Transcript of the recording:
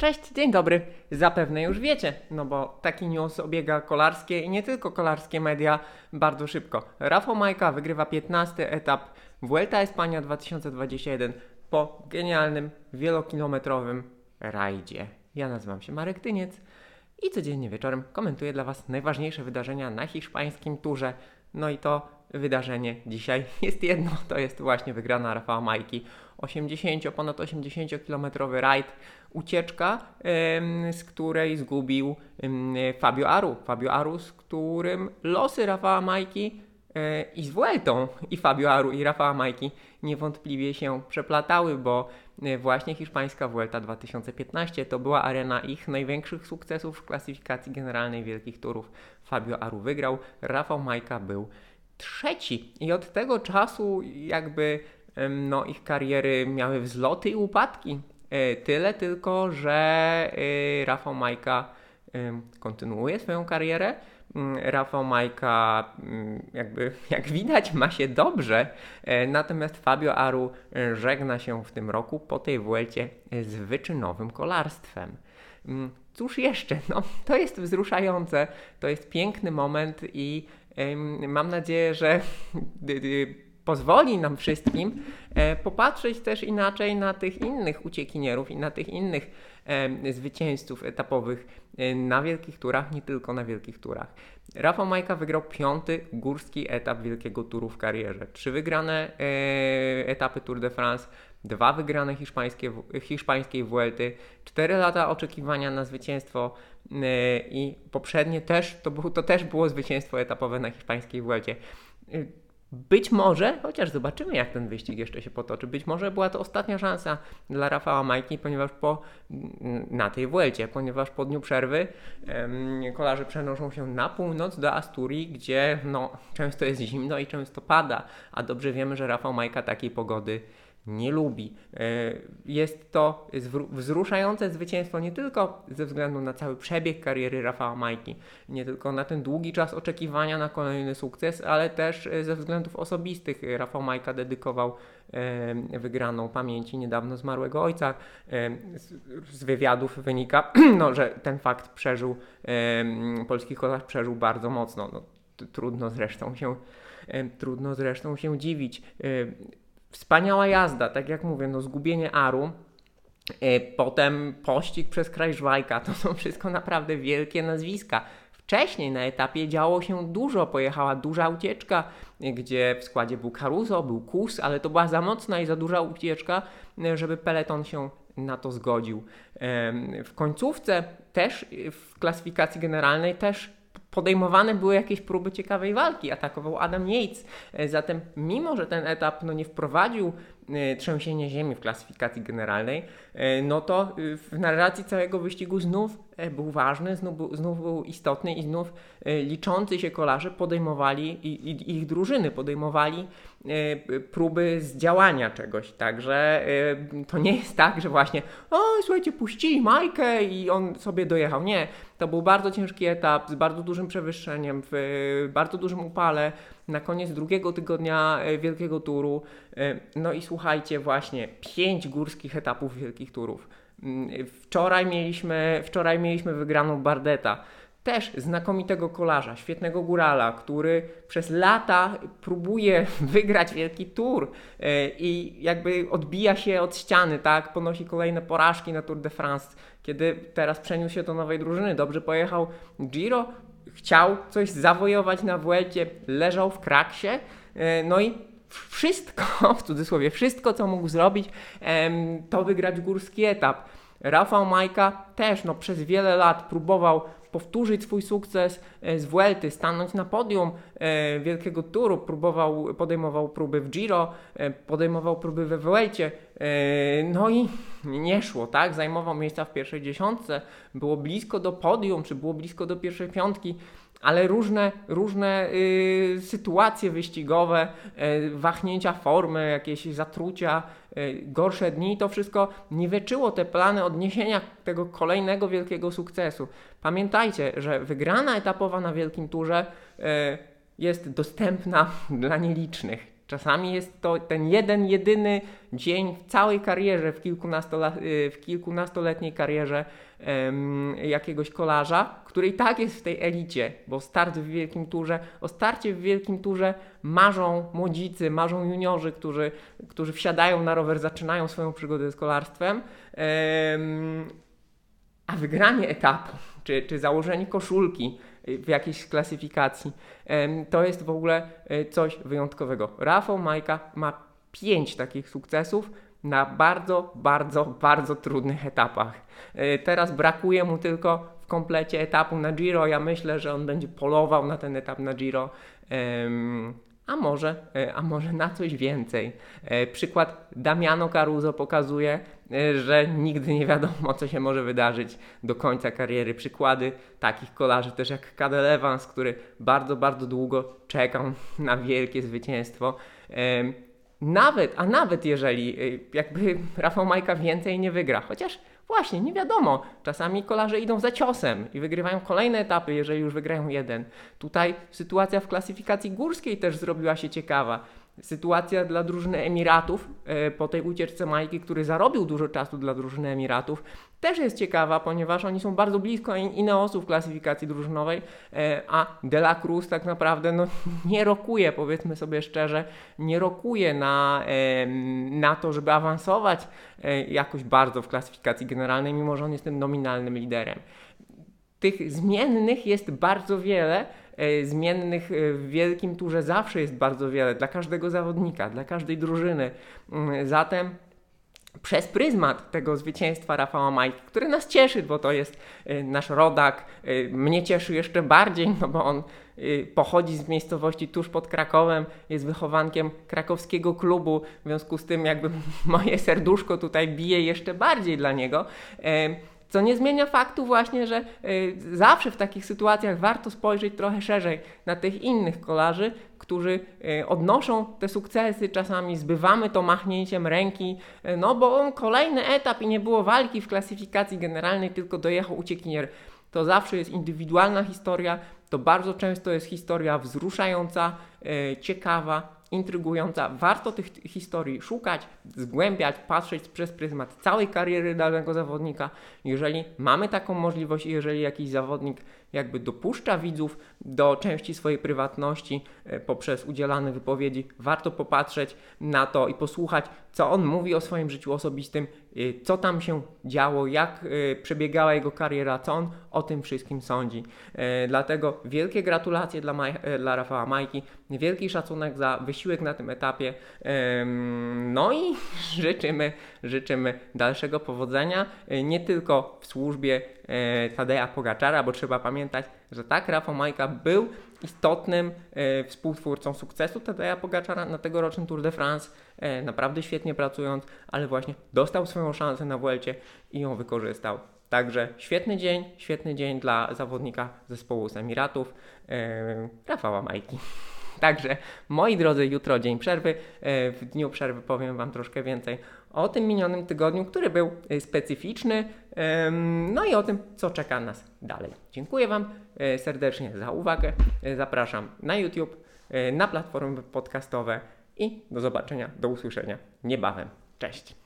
Cześć, dzień dobry. Zapewne już wiecie, no bo taki news obiega kolarskie i nie tylko kolarskie media bardzo szybko. Rafał Majka wygrywa 15 etap Vuelta Espania 2021 po genialnym, wielokilometrowym rajdzie. Ja nazywam się Marek Tyniec i codziennie wieczorem komentuję dla Was najważniejsze wydarzenia na hiszpańskim turze. No i to wydarzenie dzisiaj jest jedno, to jest właśnie wygrana Rafała Majki. 80, ponad 80-kilometrowy rajd, ucieczka, z której zgubił Fabio Aru. Fabio Aru, z którym losy Rafała Majki e, i z Vueltą i Fabio Aru i Rafała Majki niewątpliwie się przeplatały, bo e, właśnie hiszpańska Vuelta 2015 to była arena ich największych sukcesów w klasyfikacji generalnej wielkich turów. Fabio Aru wygrał, Rafał Majka był trzeci i od tego czasu jakby no, ich kariery miały wzloty i upadki. E, tyle tylko, że e, Rafał Majka kontynuuje swoją karierę. Mm, Rafał Majka, mm, jakby jak widać, ma się dobrze, e, natomiast Fabio Aru żegna się w tym roku po tej Vuelcie z wyczynowym kolarstwem. Cóż jeszcze? No, to jest wzruszające, to jest piękny moment i mam nadzieję, że pozwoli nam wszystkim e, popatrzeć też inaczej na tych innych uciekinierów i na tych innych e, zwycięzców etapowych e, na wielkich turach, nie tylko na wielkich turach. Rafał Majka wygrał piąty górski etap wielkiego turu w karierze. Trzy wygrane etapy Tour de France, dwa wygrane hiszpańskie, hiszpańskiej Vuelty, cztery lata oczekiwania na zwycięstwo i poprzednie też, to, to też było zwycięstwo etapowe na hiszpańskiej Vuelcie być może, chociaż zobaczymy, jak ten wyścig jeszcze się potoczy, być może była to ostatnia szansa dla Rafała Majki, ponieważ po, na tej Vuelcie, ponieważ po dniu przerwy em, kolarze przenoszą się na północ do Asturii, gdzie no, często jest zimno i często pada, a dobrze wiemy, że Rafał Majka takiej pogody nie lubi. E, jest to wzruszające zwycięstwo nie tylko ze względu na cały przebieg kariery Rafała Majki, nie tylko na ten długi czas oczekiwania na kolejny sukces, ale też e, ze względów osobistych. Rafał Majka dedykował e, wygraną pamięci niedawno zmarłego ojca. Z wywiadów wynika, no, że ten fakt przeżył, polski kolarz przeżył bardzo mocno. No, trudno zresztą się trudno zresztą się dziwić. Wspaniała jazda, tak jak mówię, no zgubienie Aru, e, potem pościg przez Krajżwajka, to są wszystko naprawdę wielkie nazwiska. Wcześniej na etapie działo się dużo, pojechała duża ucieczka, gdzie w składzie był Caruso, był Kus, ale to była za mocna i za duża ucieczka, żeby peleton się na to zgodził. W końcówce też w klasyfikacji generalnej też podejmowane były jakieś próby ciekawej walki. Atakował Adam Yates. E, zatem, mimo że ten etap no, nie wprowadził e, trzęsienia ziemi w klasyfikacji generalnej, e, no to w narracji całego wyścigu znów był ważny, znów był, znów był istotny i znów liczący się kolarze podejmowali i, i ich drużyny podejmowali próby zdziałania czegoś. Także to nie jest tak, że właśnie o słuchajcie, puścili Majkę i on sobie dojechał. Nie, to był bardzo ciężki etap z bardzo dużym przewyższeniem, w bardzo dużym upale na koniec drugiego tygodnia e, wielkiego turu. E, no i słuchajcie, właśnie pięć górskich etapów wielkich turów. Mm, wczoraj mieliśmy, wczoraj mieliśmy wygraną Bardeta też znakomitego kolarza, świetnego górala, który przez lata próbuje wygrać wielki tour i jakby odbija się od ściany, tak? Ponosi kolejne porażki na Tour de France, kiedy teraz przeniósł się do nowej drużyny. Dobrze pojechał Giro, chciał coś zawojować na Vuelcie, leżał w kraksie, e, no i wszystko, w cudzysłowie, wszystko co mógł zrobić, to wygrać górski etap. Rafał Majka też no, przez wiele lat próbował powtórzyć swój sukces e, z Vuelty, stanąć na podium e, wielkiego turu, próbował, podejmował próby w Giro, podejmował próby we Vuelcie, no i nie szło, tak? Zajmował miejsca w pierwszej dziesiątce, było blisko do podium, czy było blisko do pierwszej piątki, ale różne, różne y, sytuacje wyścigowe, y, wahnięcia formy, jakieś zatrucia, y, gorsze dni, to wszystko niweczyło te plany odniesienia tego kolejnego wielkiego sukcesu. Pamiętajcie, że wygrana etapowa na Wielkim Turze jest dostępna dla nielicznych Czasami jest to ten jeden, jedyny dzień w całej karierze, w, kilkunastola, y, w kilkunastoletniej karierze em, jakiegoś kolarza, który i tak jest w tej elicie, bo start w wielkim turze, o starcie w wielkim turze marzą młodzicy, marzą juniorzy, którzy, którzy wsiadają na rower, zaczynają swoją przygodę z kolarstwem. Em, a wygranie etapu, czy, czy założenie koszulki w jakiejś klasyfikacji, to jest w ogóle e, coś wyjątkowego. Rafał Majka ma pięć takich sukcesów na bardzo, bardzo, bardzo trudnych etapach. E, Teraz brakuje mu tylko w komplecie etapu na Giro. Ja myślę, że on będzie polował na ten etap na Giro. A może, e, a może na coś więcej. E, Przykład Damiano Caruso pokazuje, e, że nigdy nie wiadomo, co się może wydarzyć do końca kariery. Przykłady takich kolarzy też jak Cadel Evans, który bardzo, bardzo długo czekał na wielkie zwycięstwo. Nawet, a nawet jeżeli y, jakby Rafał Majka więcej nie wygra, chociaż właśnie nie wiadomo, czasami kolarze idą za ciosem i wygrywają kolejne etapy, jeżeli już wygrają jeden. Tutaj sytuacja w klasyfikacji górskiej też zrobiła się ciekawa. Sytuacja dla drużyny Emiratów e, po tej ucieczce Majki, który zarobił dużo czasu dla drużyny Emiratów, też jest ciekawa, ponieważ oni są bardzo blisko In- Ineosu w klasyfikacji drużynowej, e, a De La Cruz tak naprawdę no, nie rokuje, powiedzmy sobie szczerze, nie rokuje na, em, na to, żeby awansować e, jakoś bardzo w klasyfikacji generalnej, mimo że on jest tym nominalnym liderem. Tych zmiennych jest bardzo wiele. E, Zmiennych e, w wielkim turze zawsze jest bardzo wiele dla każdego zawodnika, dla każdej drużyny. Mm, Zatem przez pryzmat tego zwycięstwa Rafała Majki, który nas cieszy, bo to jest e, nasz rodak. Mnie cieszy jeszcze bardziej, no bo on pochodzi z miejscowości tuż pod Krakowem, jest wychowankiem krakowskiego klubu, w związku z tym jakby moje serduszko tutaj bije jeszcze bardziej dla niego. Co nie zmienia faktu właśnie, że y, zawsze w takich sytuacjach warto spojrzeć trochę szerzej na tych innych kolarzy, którzy y, odnoszą te sukcesy, czasami zbywamy to machnięciem ręki, y, no bo kolejny etap i nie było walki w klasyfikacji generalnej, tylko dojechał uciekinier. To zawsze jest indywidualna historia, to bardzo często jest historia wzruszająca, ciekawa, intrygująca. Warto tych historii szukać, zgłębiać, patrzeć przez pryzmat całej kariery danego zawodnika. Jeżeli mamy taką możliwość i jeżeli jakiś zawodnik jakby dopuszcza widzów do części swojej prywatności e, poprzez udzielane wypowiedzi, warto popatrzeć na to i posłuchać, co on mówi o swoim życiu osobistym, e, co tam się działo, jak e, przebiegała jego kariera, co on o tym wszystkim sądzi. Dlatego wielkie gratulacje dla, Maj- dla Rafała Majki, wielki szacunek za wysiłek na tym etapie. No i życzymy, życzymy dalszego powodzenia, nie tylko w służbie Tadeja Pogaczara, bo trzeba pamiętać, że tak, Rafał Majka był istotnym e, współtwórcą sukcesu Tadeja Pogaczara na tegorocznym Tour de France, e, naprawdę świetnie pracując, ale właśnie dostał swoją szansę na Vuelcie i ją wykorzystał. Także świetny dzień, świetny dzień dla zawodnika zespołu z Emiratów, e, Rafała Majki. Także, moi drodzy, jutro dzień przerwy. E, W dniu przerwy powiem Wam troszkę więcej o tym minionym tygodniu, który był e, specyficzny, no i o tym, co czeka nas dalej. Dziękuję Wam e, serdecznie za uwagę. Zapraszam na YouTube, na platformy podcastowe i do zobaczenia, do usłyszenia niebawem. Cześć!